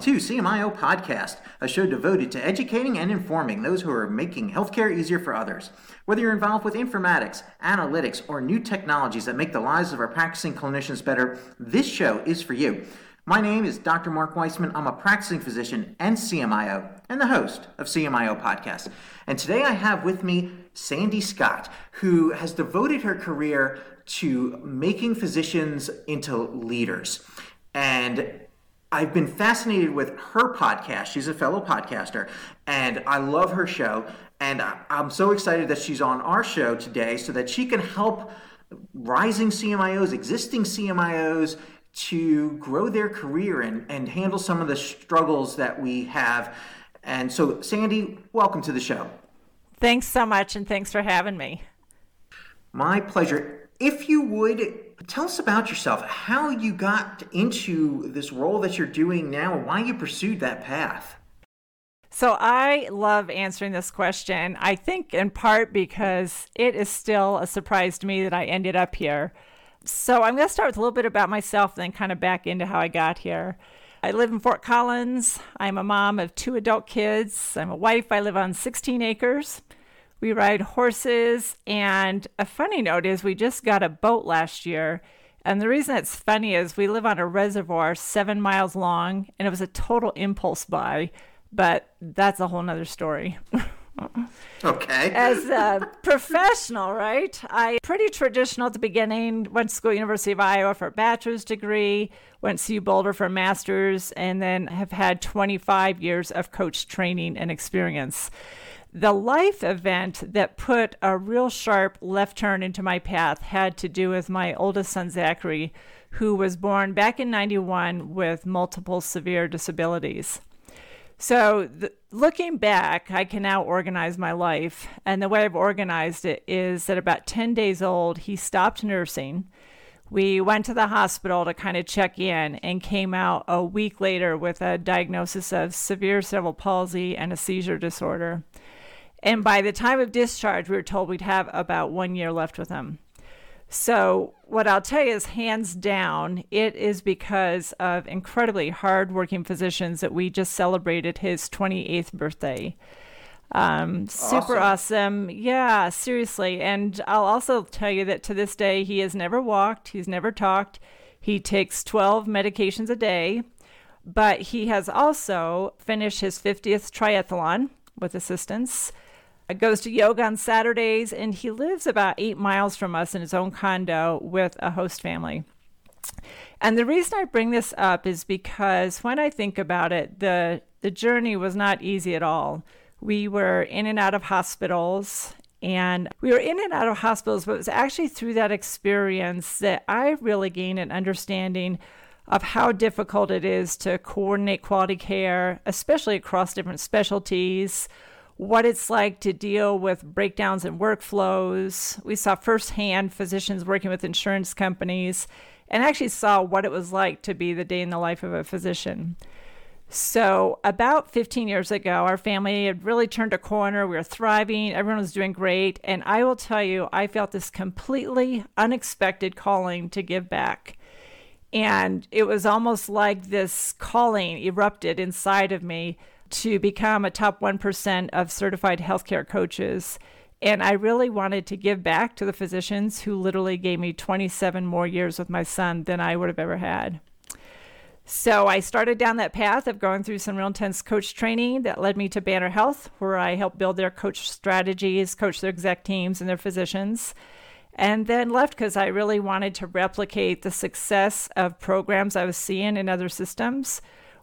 to CMIO Podcast, a show devoted to educating and informing those who are making healthcare easier for others. Whether you're involved with informatics, analytics, or new technologies that make the lives of our practicing clinicians better, this show is for you. My name is Dr. Mark Weissman. I'm a practicing physician and CMIO, and the host of CMIO Podcast. And today I have with me Sandy Scott, who has devoted her career to making physicians into leaders. And I've been fascinated with her podcast. She's a fellow podcaster, and I love her show. And I'm so excited that she's on our show today so that she can help rising CMIOs, existing CMIOs, to grow their career and, and handle some of the struggles that we have. And so, Sandy, welcome to the show. Thanks so much, and thanks for having me. My pleasure. If you would Tell us about yourself, how you got into this role that you're doing now, and why you pursued that path. So, I love answering this question. I think in part because it is still a surprise to me that I ended up here. So, I'm going to start with a little bit about myself, then kind of back into how I got here. I live in Fort Collins. I'm a mom of two adult kids. I'm a wife. I live on 16 acres. We ride horses. And a funny note is, we just got a boat last year. And the reason it's funny is we live on a reservoir seven miles long, and it was a total impulse buy, but that's a whole nother story. okay. As a professional, right? I pretty traditional at the beginning. Went to school, University of Iowa for a bachelor's degree. Went to U Boulder for a master's, and then have had 25 years of coach training and experience the life event that put a real sharp left turn into my path had to do with my oldest son, Zachary, who was born back in 91 with multiple severe disabilities. So, looking back, I can now organize my life. And the way I've organized it is that about 10 days old, he stopped nursing. We went to the hospital to kind of check in and came out a week later with a diagnosis of severe cerebral palsy and a seizure disorder. And by the time of discharge, we were told we'd have about one year left with him. So, what I'll tell you is hands down, it is because of incredibly hardworking physicians that we just celebrated his 28th birthday. Um, super awesome. awesome. Yeah, seriously. And I'll also tell you that to this day, he has never walked, he's never talked. He takes 12 medications a day, but he has also finished his 50th triathlon with assistance goes to yoga on Saturdays, and he lives about eight miles from us in his own condo with a host family. And the reason I bring this up is because when I think about it, the the journey was not easy at all. We were in and out of hospitals, and we were in and out of hospitals, but it was actually through that experience that I really gained an understanding of how difficult it is to coordinate quality care, especially across different specialties what it's like to deal with breakdowns in workflows. We saw firsthand physicians working with insurance companies and actually saw what it was like to be the day in the life of a physician. So, about 15 years ago, our family had really turned a corner. We were thriving, everyone was doing great. And I will tell you, I felt this completely unexpected calling to give back. And it was almost like this calling erupted inside of me to become a top 1% of certified healthcare coaches. And I really wanted to give back to the physicians who literally gave me 27 more years with my son than I would have ever had. So I started down that path of going through some real intense coach training that led me to Banner Health, where I helped build their coach strategies, coach their exec teams and their physicians. And then left because I really wanted to replicate the success of programs I was seeing in other systems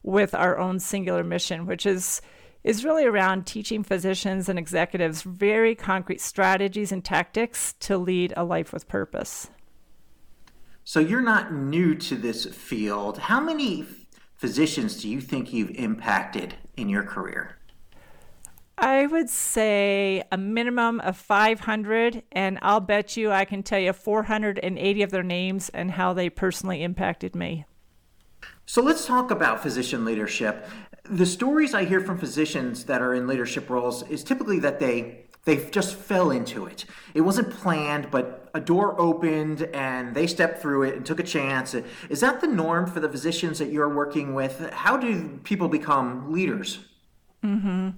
with our own singular mission, which is is really around teaching physicians and executives very concrete strategies and tactics to lead a life with purpose. So you're not new to this field. How many physicians do you think you've impacted in your career? I would say a minimum of 500, and I'll bet you I can tell you 480 of their names and how they personally impacted me. So let's talk about physician leadership. The stories I hear from physicians that are in leadership roles is typically that they they just fell into it. It wasn't planned, but a door opened and they stepped through it and took a chance. Is that the norm for the physicians that you're working with? How do people become leaders? Mm-hmm.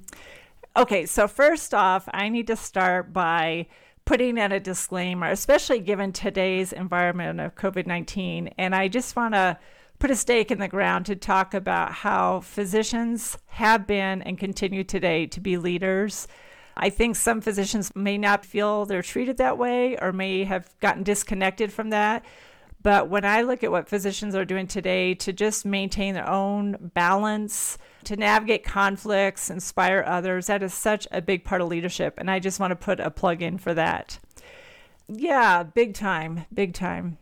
Okay, so first off, I need to start by putting in a disclaimer, especially given today's environment of COVID 19. And I just want to put a stake in the ground to talk about how physicians have been and continue today to be leaders I think some physicians may not feel they're treated that way or may have gotten disconnected from that. But when I look at what physicians are doing today to just maintain their own balance, to navigate conflicts, inspire others, that is such a big part of leadership. And I just want to put a plug in for that. Yeah, big time, big time.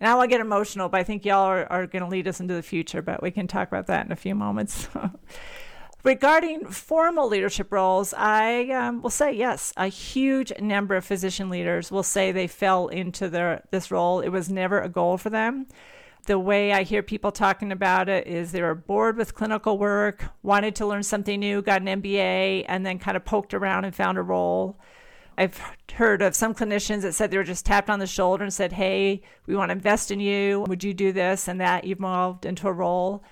Now I'll get emotional, but I think y'all are, are going to lead us into the future, but we can talk about that in a few moments. Regarding formal leadership roles, I um, will say yes. A huge number of physician leaders will say they fell into their this role. It was never a goal for them. The way I hear people talking about it is they were bored with clinical work, wanted to learn something new, got an MBA, and then kind of poked around and found a role. I've heard of some clinicians that said they were just tapped on the shoulder and said, Hey, we want to invest in you. Would you do this? And that evolved into a role.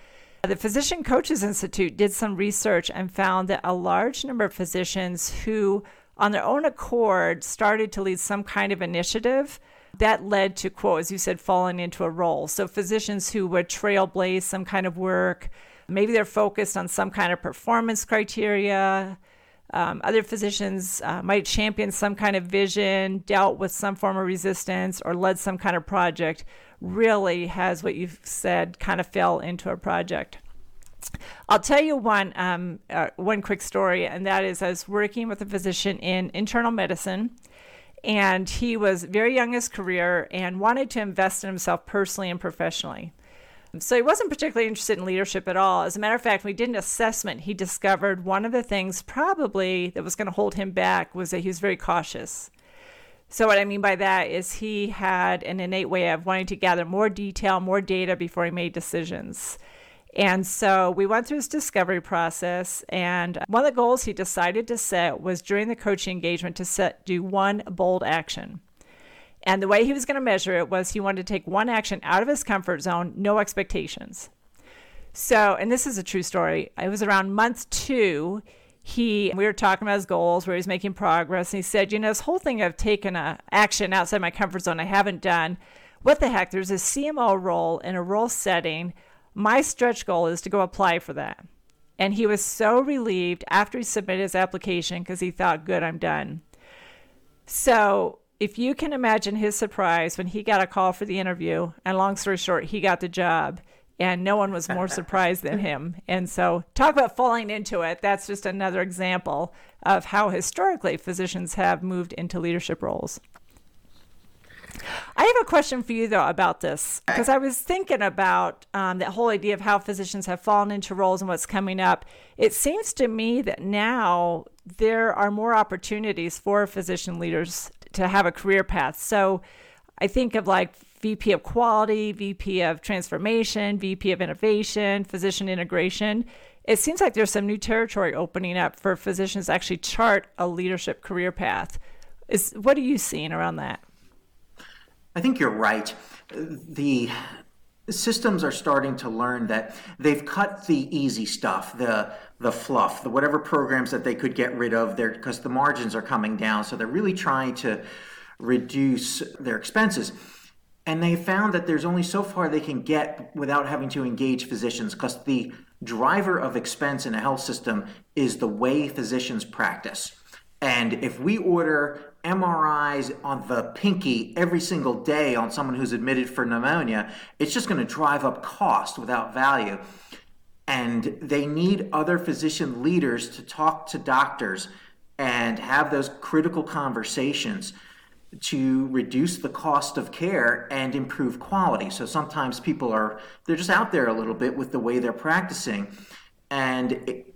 The Physician Coaches Institute did some research and found that a large number of physicians who, on their own accord, started to lead some kind of initiative that led to, quote, as you said, falling into a role. So, physicians who would trailblaze some kind of work, maybe they're focused on some kind of performance criteria. Um, other physicians uh, might champion some kind of vision, dealt with some form of resistance, or led some kind of project really has what you've said kind of fell into a project. I'll tell you one um, uh, one quick story, and that is I was working with a physician in internal medicine, and he was very young in his career and wanted to invest in himself personally and professionally. So he wasn't particularly interested in leadership at all. As a matter of fact, we did an assessment, he discovered one of the things probably that was going to hold him back was that he was very cautious. So, what I mean by that is he had an innate way of wanting to gather more detail, more data before he made decisions. And so we went through this discovery process, and one of the goals he decided to set was during the coaching engagement to set do one bold action. And the way he was going to measure it was he wanted to take one action out of his comfort zone, no expectations. So, and this is a true story. It was around month two he we were talking about his goals where he's making progress and he said you know this whole thing of taking a action outside my comfort zone i haven't done what the heck there's a cmo role in a role setting my stretch goal is to go apply for that and he was so relieved after he submitted his application because he thought good i'm done so if you can imagine his surprise when he got a call for the interview and long story short he got the job and no one was more surprised than him. And so, talk about falling into it. That's just another example of how historically physicians have moved into leadership roles. I have a question for you, though, about this, because I was thinking about um, that whole idea of how physicians have fallen into roles and what's coming up. It seems to me that now there are more opportunities for physician leaders to have a career path. So I think of like VP of Quality, VP of Transformation, VP of Innovation, Physician Integration. It seems like there's some new territory opening up for physicians to actually chart a leadership career path. Is what are you seeing around that? I think you're right. The systems are starting to learn that they've cut the easy stuff, the the fluff, the whatever programs that they could get rid of there because the margins are coming down. So they're really trying to reduce their expenses and they found that there's only so far they can get without having to engage physicians because the driver of expense in a health system is the way physicians practice. And if we order MRIs on the pinky every single day on someone who's admitted for pneumonia, it's just going to drive up cost without value. And they need other physician leaders to talk to doctors and have those critical conversations to reduce the cost of care and improve quality. So sometimes people are they're just out there a little bit with the way they're practicing and it,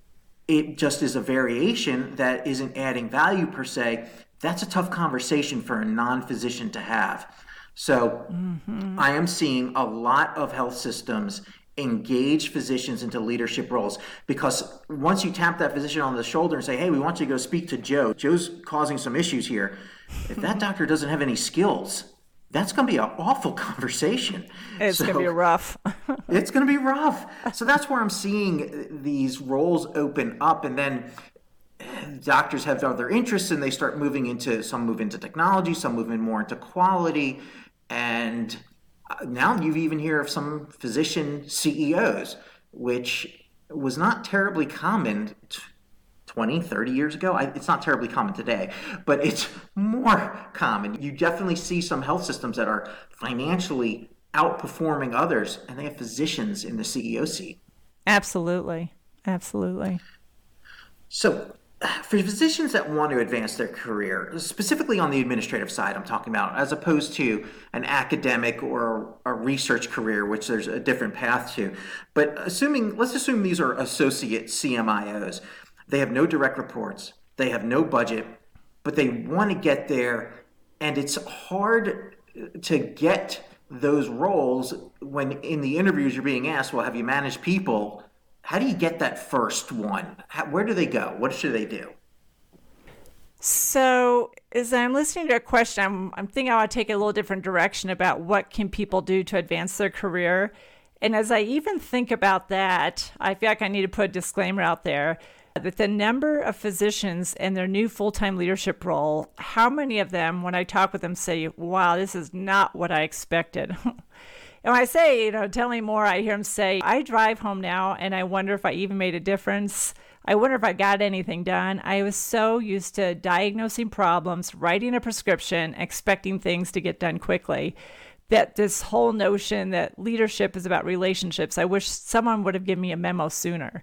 it just is a variation that isn't adding value per se. That's a tough conversation for a non-physician to have. So mm-hmm. I am seeing a lot of health systems engage physicians into leadership roles. Because once you tap that physician on the shoulder and say hey we want you to go speak to joe. Joe's causing some issues here. If that doctor doesn't have any skills that's going to be an awful conversation. It's so, going to be rough. it's going to be rough. So that's where i'm seeing these roles open up and then eh, doctors have other interests and they start moving into some move into technology some move in more into quality and now you've even hear of some physician CEOs, which was not terribly common 20, 30 years ago. I, it's not terribly common today, but it's more common. You definitely see some health systems that are financially outperforming others, and they have physicians in the CEO seat. Absolutely. Absolutely. So, for physicians that want to advance their career, specifically on the administrative side, I'm talking about, as opposed to an academic or a research career, which there's a different path to. But assuming, let's assume these are associate CMIOs, they have no direct reports, they have no budget, but they want to get there, and it's hard to get those roles when in the interviews you're being asked, well, have you managed people? How do you get that first one? How, where do they go? What should they do? So, as I'm listening to a question, I'm, I'm thinking I want to take a little different direction about what can people do to advance their career. And as I even think about that, I feel like I need to put a disclaimer out there that the number of physicians in their new full time leadership role, how many of them, when I talk with them, say, wow, this is not what I expected? And when I say, you know, tell me more, I hear him say, I drive home now and I wonder if I even made a difference. I wonder if I got anything done. I was so used to diagnosing problems, writing a prescription, expecting things to get done quickly. That this whole notion that leadership is about relationships, I wish someone would have given me a memo sooner.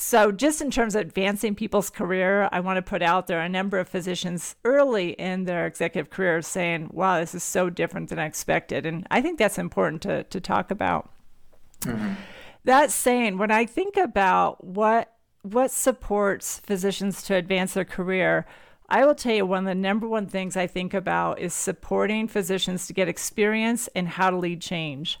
So, just in terms of advancing people's career, I want to put out there a number of physicians early in their executive careers saying, wow, this is so different than I expected. And I think that's important to, to talk about. Mm-hmm. That saying, when I think about what what supports physicians to advance their career, I will tell you one of the number one things I think about is supporting physicians to get experience and how to lead change.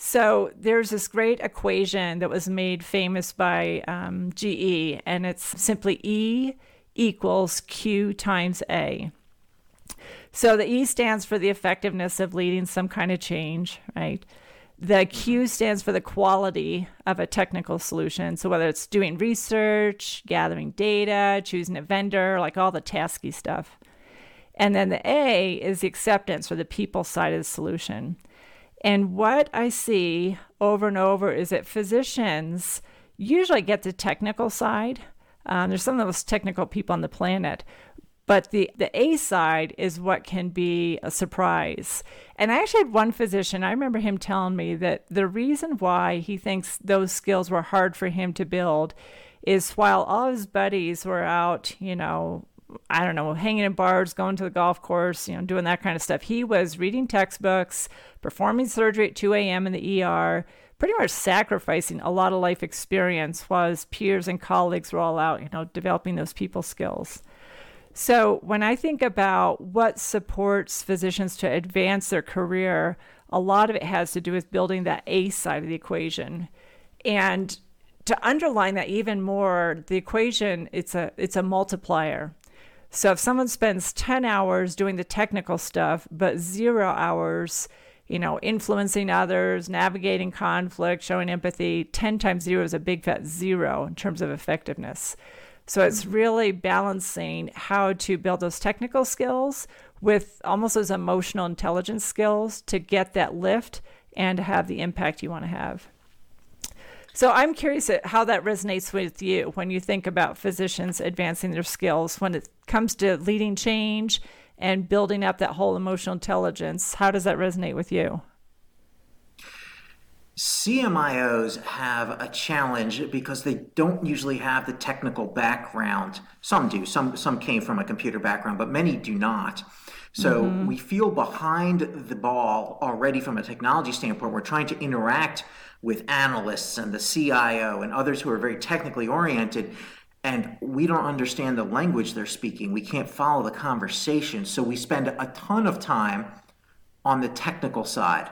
So there's this great equation that was made famous by um, GE, and it's simply E equals Q times A. So the E stands for the effectiveness of leading some kind of change, right? The Q stands for the quality of a technical solution. So whether it's doing research, gathering data, choosing a vendor, like all the tasky stuff. And then the A is the acceptance or the people side of the solution. And what I see over and over is that physicians usually get the technical side. Um, there's some of the most technical people on the planet. But the, the A side is what can be a surprise. And I actually had one physician, I remember him telling me that the reason why he thinks those skills were hard for him to build is while all his buddies were out, you know, I don't know, hanging in bars, going to the golf course, you know, doing that kind of stuff. He was reading textbooks, performing surgery at 2 a.m. in the ER, pretty much sacrificing a lot of life experience while his peers and colleagues were all out, you know, developing those people skills. So when I think about what supports physicians to advance their career, a lot of it has to do with building that A side of the equation. And to underline that even more, the equation it's a it's a multiplier. So if someone spends 10 hours doing the technical stuff, but zero hours, you know, influencing others, navigating conflict, showing empathy, 10 times zero is a big fat zero in terms of effectiveness. So it's mm. really balancing how to build those technical skills with almost those emotional intelligence skills to get that lift and to have the impact you want to have. So I'm curious how that resonates with you when you think about physicians advancing their skills when it comes to leading change and building up that whole emotional intelligence. How does that resonate with you? CMIOs have a challenge because they don't usually have the technical background. Some do, some some came from a computer background, but many do not. So mm-hmm. we feel behind the ball already from a technology standpoint. We're trying to interact with analysts and the CIO and others who are very technically oriented and we don't understand the language they're speaking. We can't follow the conversation. So we spend a ton of time on the technical side.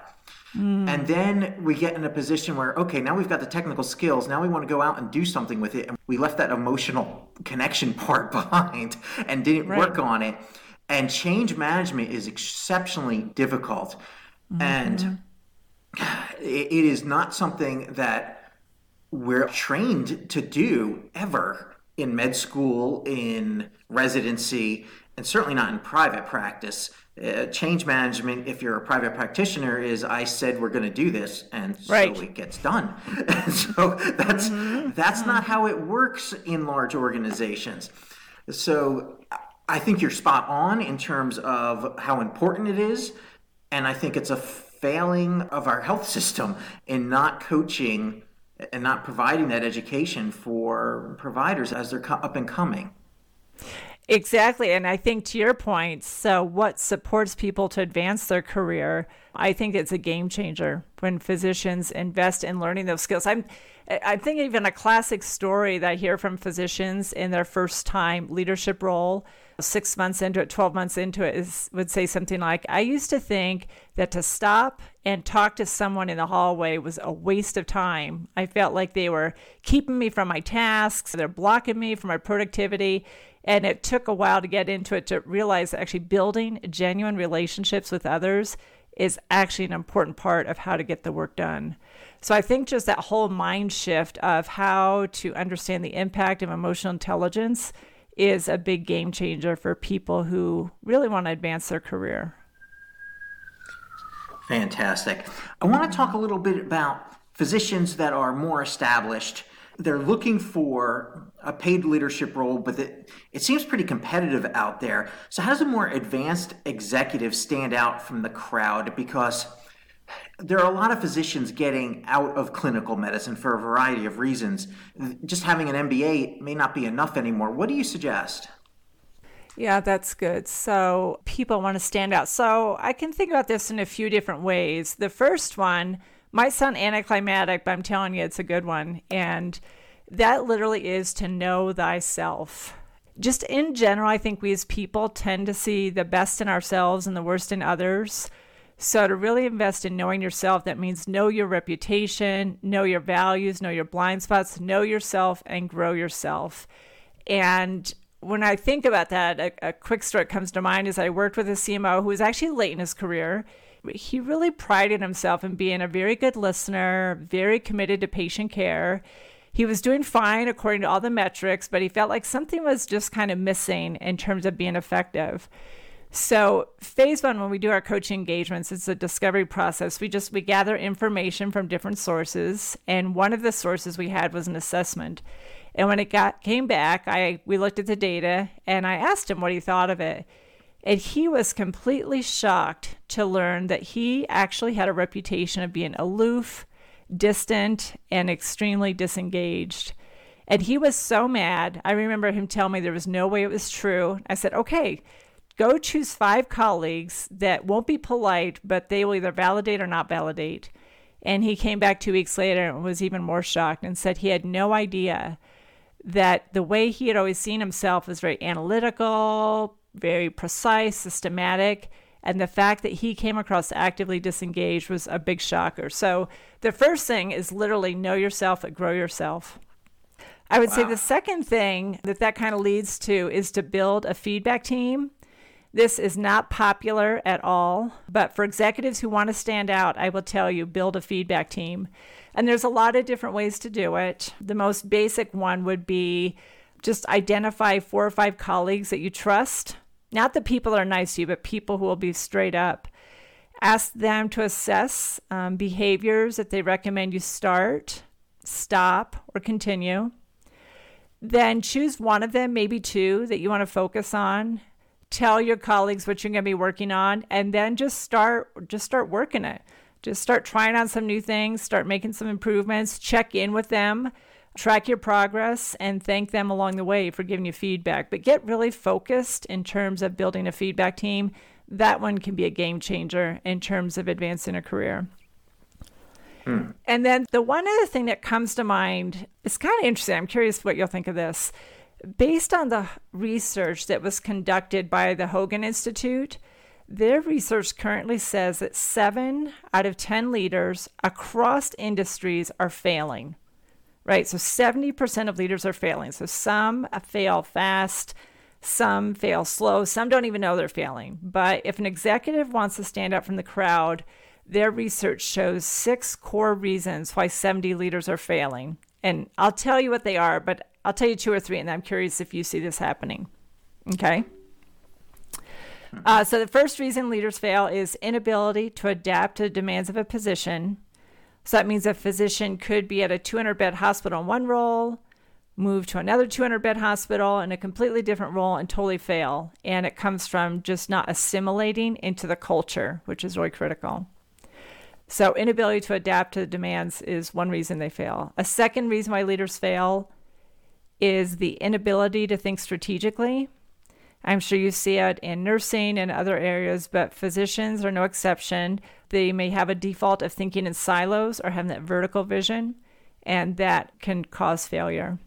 Mm. And then we get in a position where, okay, now we've got the technical skills. Now we want to go out and do something with it. And we left that emotional connection part behind and didn't right. work on it. And change management is exceptionally difficult. Mm-hmm. And it is not something that we're trained to do ever in med school, in residency, and certainly not in private practice. Uh, change management, if you're a private practitioner, is I said we're going to do this, and right. so it gets done. so that's mm-hmm. that's not how it works in large organizations. So I think you're spot on in terms of how important it is, and I think it's a failing of our health system in not coaching and not providing that education for providers as they're up and coming. Exactly. And I think to your point, so what supports people to advance their career, I think it's a game changer when physicians invest in learning those skills. I'm I'm thinking even a classic story that I hear from physicians in their first time leadership role six months into it, 12 months into it, is, would say something like, I used to think that to stop and talk to someone in the hallway was a waste of time. I felt like they were keeping me from my tasks, they're blocking me from my productivity. And it took a while to get into it to realize that actually building genuine relationships with others is actually an important part of how to get the work done. So I think just that whole mind shift of how to understand the impact of emotional intelligence is a big game changer for people who really want to advance their career. Fantastic. I want to talk a little bit about physicians that are more established. They're looking for a paid leadership role, but it, it seems pretty competitive out there. So, how does a more advanced executive stand out from the crowd? Because there are a lot of physicians getting out of clinical medicine for a variety of reasons. Just having an MBA may not be enough anymore. What do you suggest? Yeah, that's good. So, people want to stand out. So, I can think about this in a few different ways. The first one might sound anticlimactic, but I'm telling you, it's a good one. And that literally is to know thyself. Just in general, I think we as people tend to see the best in ourselves and the worst in others. So, to really invest in knowing yourself, that means know your reputation, know your values, know your blind spots, know yourself, and grow yourself. And when I think about that, a, a quick story comes to mind is I worked with a CMO who was actually late in his career. He really prided himself in being a very good listener, very committed to patient care. He was doing fine according to all the metrics, but he felt like something was just kind of missing in terms of being effective. So phase one, when we do our coaching engagements, it's a discovery process. We just we gather information from different sources, and one of the sources we had was an assessment. And when it got came back, I we looked at the data and I asked him what he thought of it. And he was completely shocked to learn that he actually had a reputation of being aloof, distant, and extremely disengaged. And he was so mad. I remember him telling me there was no way it was true. I said, okay, Go choose five colleagues that won't be polite, but they will either validate or not validate. And he came back two weeks later and was even more shocked and said he had no idea that the way he had always seen himself was very analytical, very precise, systematic. And the fact that he came across actively disengaged was a big shocker. So the first thing is literally know yourself and grow yourself. I would wow. say the second thing that that kind of leads to is to build a feedback team this is not popular at all, but for executives who want to stand out, I will tell you build a feedback team. And there's a lot of different ways to do it. The most basic one would be just identify four or five colleagues that you trust, not the people that are nice to you, but people who will be straight up. Ask them to assess um, behaviors that they recommend you start, stop, or continue. Then choose one of them, maybe two, that you want to focus on tell your colleagues what you're going to be working on and then just start just start working it. Just start trying on some new things start making some improvements check in with them track your progress and thank them along the way for giving you feedback. But get really focused in terms of building a feedback team. That one can be a game changer in terms of advancing a career. Hmm. and then the one other thing that comes to mind is kind of interesting i'm curious what you'll think of this based on the research that was conducted by the Hogan Institute, Their research currently says that seven out of 10 leaders across industries are failing, right? So 70% of leaders are failing. So some fail fast, some fail slow, some don't even know they're failing. But if an executive wants to stand out from the crowd, their research shows six core reasons why 70 leaders are failing. And I'll tell you what they are, but I'll tell you two or three, and I'm curious if you see this happening. Okay. Uh, so the first reason leaders fail is inability to adapt to the demands of a position. So that means a physician could be at a 200 bed hospital in one role, move to another 200 bed hospital in a completely different role and totally fail. And it comes from just not assimilating into the culture, which is really critical. So, inability to adapt to the demands is one reason they fail. A second reason why leaders fail is the inability to think strategically. I'm sure you see it in nursing and other areas, but physicians are no exception. They may have a default of thinking in silos or having that vertical vision, and that can cause failure.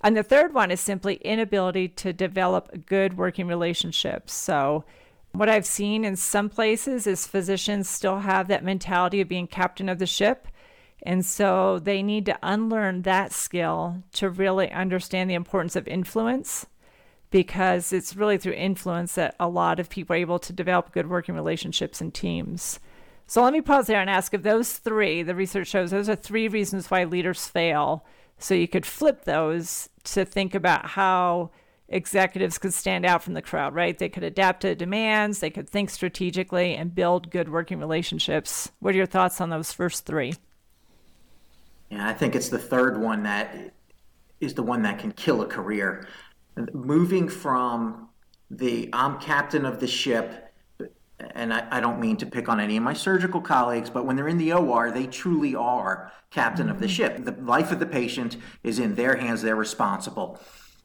And the third one is simply inability to develop good working relationships. So, what I've seen in some places is physicians still have that mentality of being captain of the ship. And so they need to unlearn that skill to really understand the importance of influence because it's really through influence that a lot of people are able to develop good working relationships and teams. So let me pause there and ask if those three, the research shows those are three reasons why leaders fail. So you could flip those to think about how executives could stand out from the crowd, right? They could adapt to demands, they could think strategically, and build good working relationships. What are your thoughts on those first three? Yeah, I think it's the third one that is the one that can kill a career moving from the I'm captain of the ship, and I, I, don't mean to pick on any of my surgical colleagues, but when they're in the OR, they truly are captain mm-hmm. of the mm-hmm. ship. The life of the patient is in their hands, they're responsible.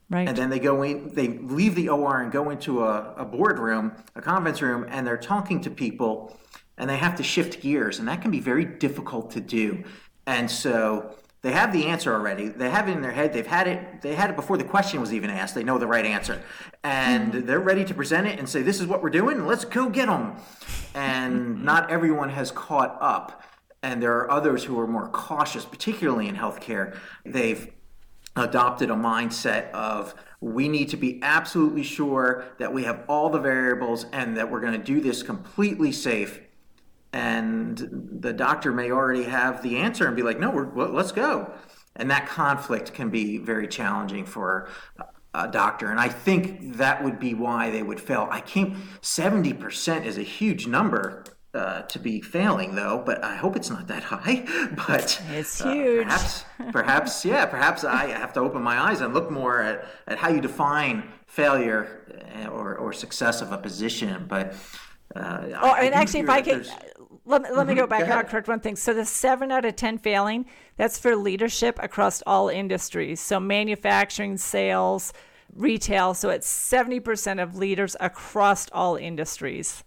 Right. And then they go in, they leave the OR and go into a, a boardroom, a conference room, and they're talking to people and they have to shift gears, and that can be very difficult to do. And so they have the answer already. They have it in their head. They've had it. They had it before the question was even asked. They know the right answer, and mm-hmm. they're ready to present it and say, "This is what we're doing. Let's go get them." And not everyone has caught up, and there are others who are more cautious, particularly in healthcare. They've adopted a mindset of we need to be absolutely sure that we have all the variables and that we're going to do this completely safe and the doctor may already have the answer and be like, no, well, let's go. And that conflict can be very challenging for a doctor. And I think that would be why they would fail. I came 70% is a huge number uh, to be failing though, but I hope it's not that high. But it's uh, huge. Perhaps, perhaps, yeah, perhaps I have to open my eyes and look more at, at how you define failure uh, or, or success of a position. But uh, oh, and actually, if I could, let, let mm-hmm. me go back go and correct one thing. So the seven out of 10 failing, that's for leadership across all industries. So manufacturing, sales, retail. So it's 70% of leaders across all industries.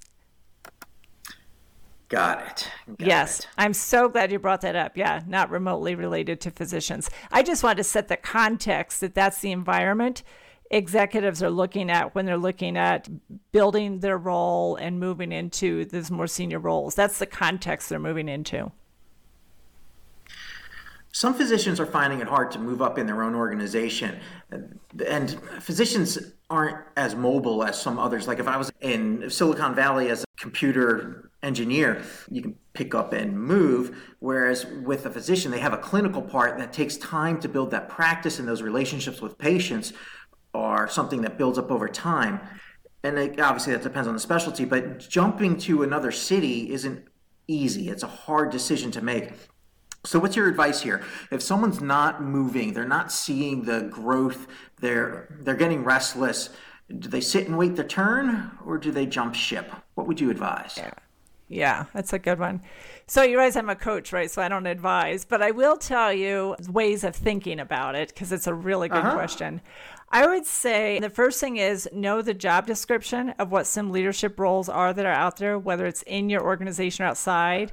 Got it. Got yes. It. I'm so glad you brought that up. Yeah, not remotely related to physicians. I just wanted to set the context that that's the environment executives are looking at when they're looking at building their role and moving into these more senior roles. That's the context they're moving into. Some physicians are finding it hard to move up in their own organization. And physicians aren't as mobile as some others. Like if I was in Silicon Valley as a computer engineer, you can pick up and move. Whereas with a physician, they have a clinical part that takes time to build that practice and those relationships with patients are something that builds up over time. And it, obviously, that depends on the specialty, but jumping to another city isn't easy. It's a hard decision to make. So, what's your advice here? If someone's not moving, they're not seeing the growth, they're they're getting restless. Do they sit and wait their turn, or do they jump ship? What would you advise? Yeah. Yeah, that's a good one. So you realize I'm a coach, right? So I don't advise, but I will tell you ways of thinking about it because it's a really good uh-huh. question. I would say the first thing is know the job description of what some leadership roles are that are out there, whether it's in your organization or outside.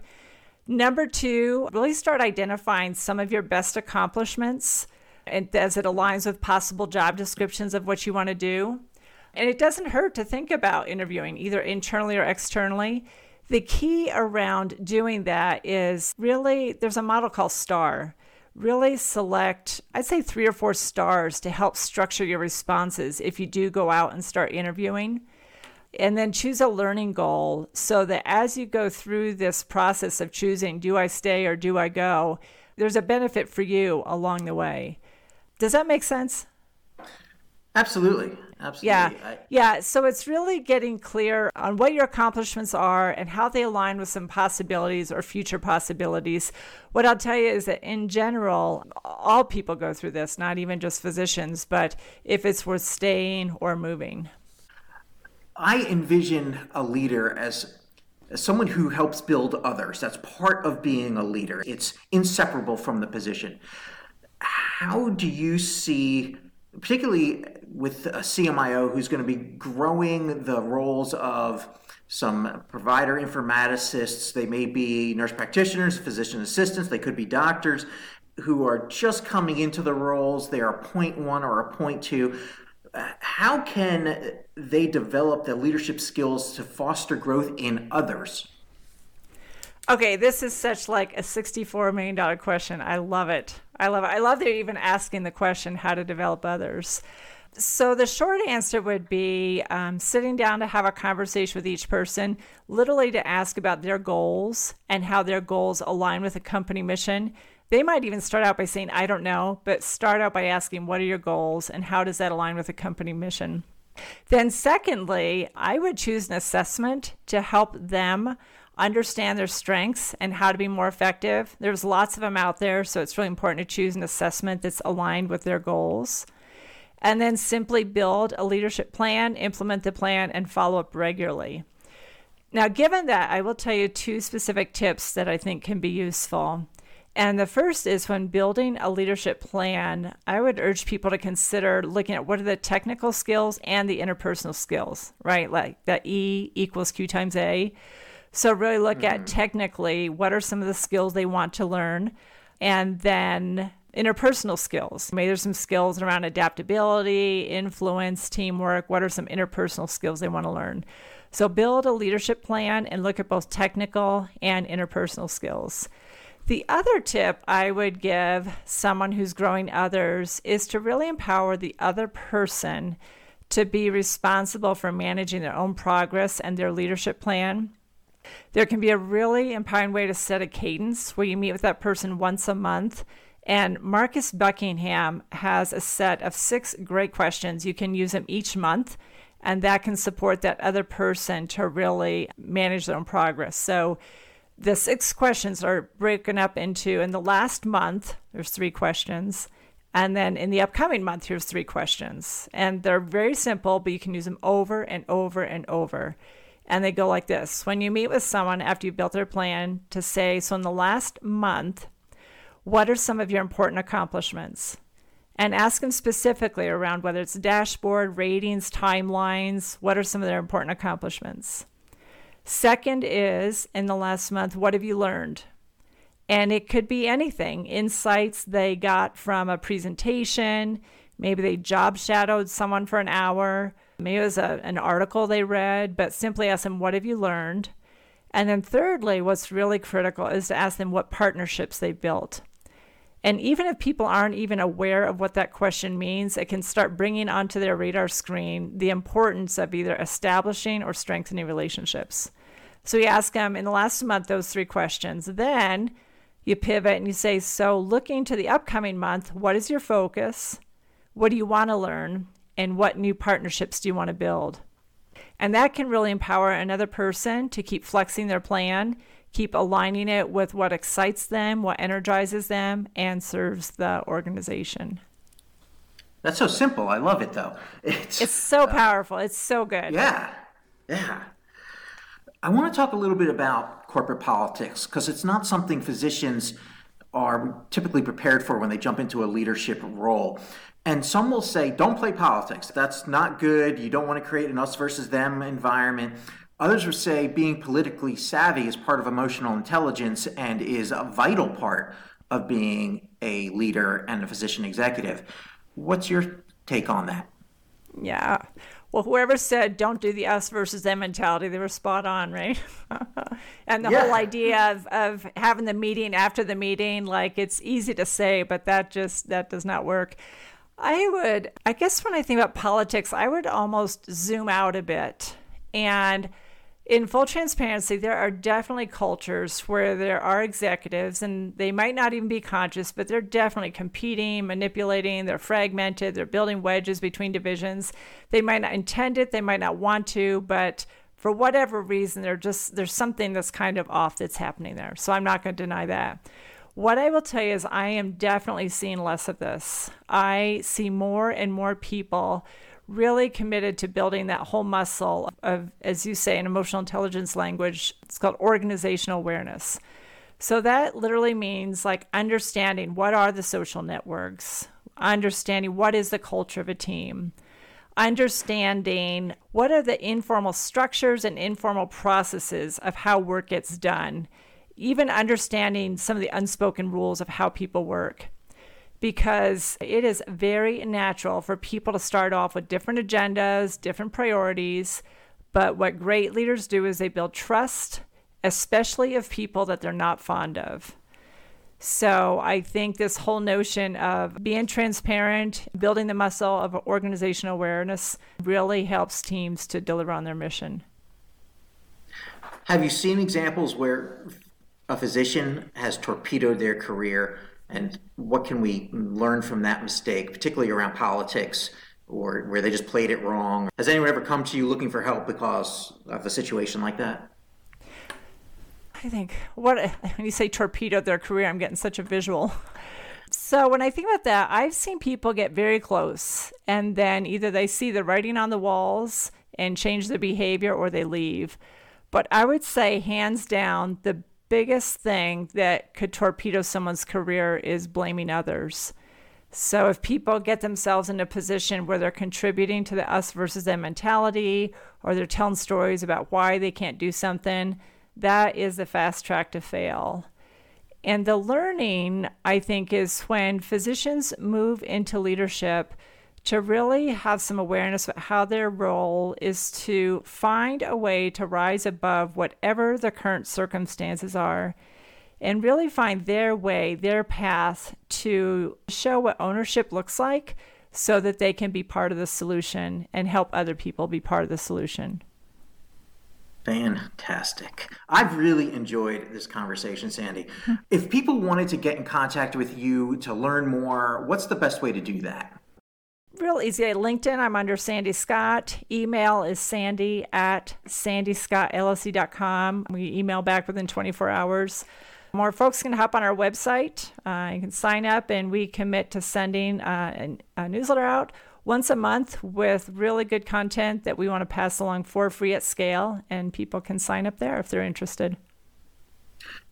Number two, really start identifying some of your best accomplishments and as it aligns with possible job descriptions of what you want to do. And it doesn't hurt to think about interviewing either internally or externally. The key around doing that is really there's a model called STAR. Really select, I'd say three or four stars to help structure your responses if you do go out and start interviewing. And then choose a learning goal so that as you go through this process of choosing, do I stay or do I go, there's a benefit for you along the way. Does that make sense? Absolutely. Absolutely. Yeah. I... yeah. So it's really getting clear on what your accomplishments are and how they align with some possibilities or future possibilities. What I'll tell you is that in general, all people go through this, not even just physicians, but if it's worth staying or moving. I envision a leader as, as someone who helps build others. That's part of being a leader, it's inseparable from the position. How do you see particularly with a CMIO who's going to be growing the roles of some provider informaticists. They may be nurse practitioners, physician assistants, they could be doctors who are just coming into the roles. They are a point one or a point two. How can they develop the leadership skills to foster growth in others? Okay, this is such like a $64 million question. I love it. I love it. I love they're even asking the question how to develop others. So, the short answer would be um, sitting down to have a conversation with each person, literally to ask about their goals and how their goals align with a company mission. They might even start out by saying, I don't know, but start out by asking, What are your goals and how does that align with a company mission? Then, secondly, I would choose an assessment to help them understand their strengths and how to be more effective. There's lots of them out there, so it's really important to choose an assessment that's aligned with their goals. And then simply build a leadership plan, implement the plan, and follow up regularly. Now, given that, I will tell you two specific tips that I think can be useful. And the first is when building a leadership plan, I would urge people to consider looking at what are the technical skills and the interpersonal skills, right? Like that E equals Q times A. So, really look mm-hmm. at technically what are some of the skills they want to learn, and then interpersonal skills. Maybe there's some skills around adaptability, influence, teamwork. What are some interpersonal skills they want to learn? So, build a leadership plan and look at both technical and interpersonal skills. The other tip I would give someone who's growing others is to really empower the other person to be responsible for managing their own progress and their leadership plan. There can be a really empowering way to set a cadence where you meet with that person once a month. And Marcus Buckingham has a set of six great questions. You can use them each month, and that can support that other person to really manage their own progress. So the six questions are broken up into in the last month, there's three questions. And then in the upcoming month, here's three questions. And they're very simple, but you can use them over and over and over. And they go like this When you meet with someone after you've built their plan, to say, So in the last month, what are some of your important accomplishments? And ask them specifically around whether it's dashboard, ratings, timelines, what are some of their important accomplishments? Second is, in the last month, what have you learned? And it could be anything insights they got from a presentation, maybe they job shadowed someone for an hour, Maybe it was a, an article they read, but simply ask them, What have you learned? And then, thirdly, what's really critical is to ask them what partnerships they built. And even if people aren't even aware of what that question means, it can start bringing onto their radar screen the importance of either establishing or strengthening relationships. So you ask them in the last month those three questions. Then you pivot and you say, So, looking to the upcoming month, what is your focus? What do you want to learn? And what new partnerships do you want to build. And that can really empower another person to keep flexing their plan, keep aligning it with what excites them, what energizes them, and serves the organization. That's so simple. I love it though. It's, it's so uh, powerful. It's so good. Yeah. Yeah. I want to talk a little bit about corporate politics because it's not something physicians are typically prepared for when they jump into a leadership role. And some will say, don't play politics. That's not good. You don't want to create an us versus them environment. Others will say being politically savvy is part of emotional intelligence and is a vital part of being a leader and a physician executive. What's your take on that? Yeah. Well, whoever said don't do the us versus them mentality, they were spot on, right? and the Yeah. whole idea of, of having the meeting after the meeting, like it's easy to say, but that just that does not work. I would, I guess, when I think about politics, I would almost zoom out a bit. And in full transparency, there are definitely cultures where there are executives, and they might not even be conscious, but they're definitely competing, manipulating, they're fragmented, they're building wedges between divisions. They might not intend it, they might not want to, but for whatever reason, they're just there's something that's kind of off that's happening there. So I'm not going to deny that. What I will tell you is, I am definitely seeing less of this. I see more and more people really committed to building that whole muscle of, as you say, in emotional intelligence language, it's called organizational awareness. So that literally means like understanding what are the social networks, understanding what is the culture of a team, understanding what are the informal structures and informal processes of how work gets done even understanding some of the unspoken rules of how people work. Because it is very natural for people to start off with different agendas, different priorities. But what great leaders do is they build trust, especially of people that they're not fond of. So I think this whole notion of being transparent, building the muscle of organizational awareness really helps teams to deliver on their mission. Have you seen examples where a physician has torpedoed their career and what can we learn from that mistake, particularly around politics or where they just played it wrong? Has anyone ever come to you looking for help because of a situation like that? I think what when you say torpedoed their career, I'm getting such a visual. So when I think about that, I've seen people get very close and then either they see the writing on the walls and change their behavior or they leave. But I would say hands down the biggest thing that could torpedo someone's career is blaming others. So if people get themselves in a position where they're contributing to the us versus them mentality or they're telling stories about why they can't do something, that is the fast track to fail. And the learning, I think, is when physicians move into leadership to really have some awareness of how their role is to find a way to rise above whatever the current circumstances are and really find their way, their path to show what ownership looks like so that they can be part of the solution and help other people be part of the solution. Fantastic. I've really enjoyed this conversation, Sandy. Hmm. If people wanted to get in contact with you to learn more, what's the best way to do that? Real easy. At LinkedIn, I'm under Sandy Scott. Email is sandy at sandyscottllc.com. We email back within 24 hours. More folks can hop on our website. Uh, you can sign up, and we commit to sending uh, a, a newsletter out once a month with really good content that we want to pass along for free at scale. And people can sign up there if they're interested.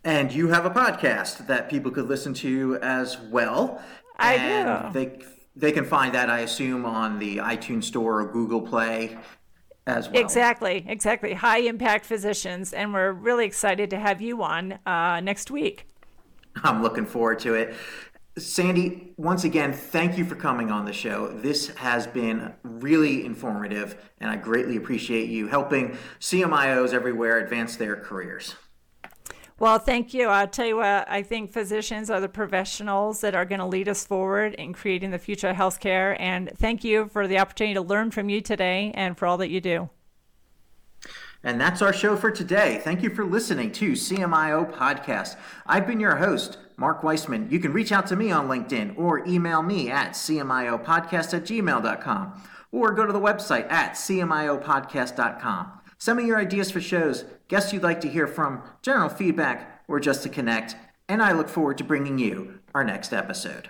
And you have a podcast that people could listen to as well. I and do. They they can find that, I assume, on the iTunes Store or Google Play as well. Exactly, exactly. High impact physicians, and we're really excited to have you on uh, next week. I'm looking forward to it. Sandy, once again, thank you for coming on the show. This has been really informative, and I greatly appreciate you helping CMIOs everywhere advance their careers. Well, thank you. I'll tell you what, I think physicians are the professionals that are going to lead us forward in creating the future of healthcare. And thank you for the opportunity to learn from you today and for all that you do. And that's our show for today. Thank you for listening to CMIO Podcast. I've been your host, Mark Weissman. You can reach out to me on LinkedIn or email me at cmiopodcast at gmail.com or go to the website at cmiopodcast.com. Send me your ideas for shows, guests you'd like to hear from, general feedback, or just to connect, and I look forward to bringing you our next episode.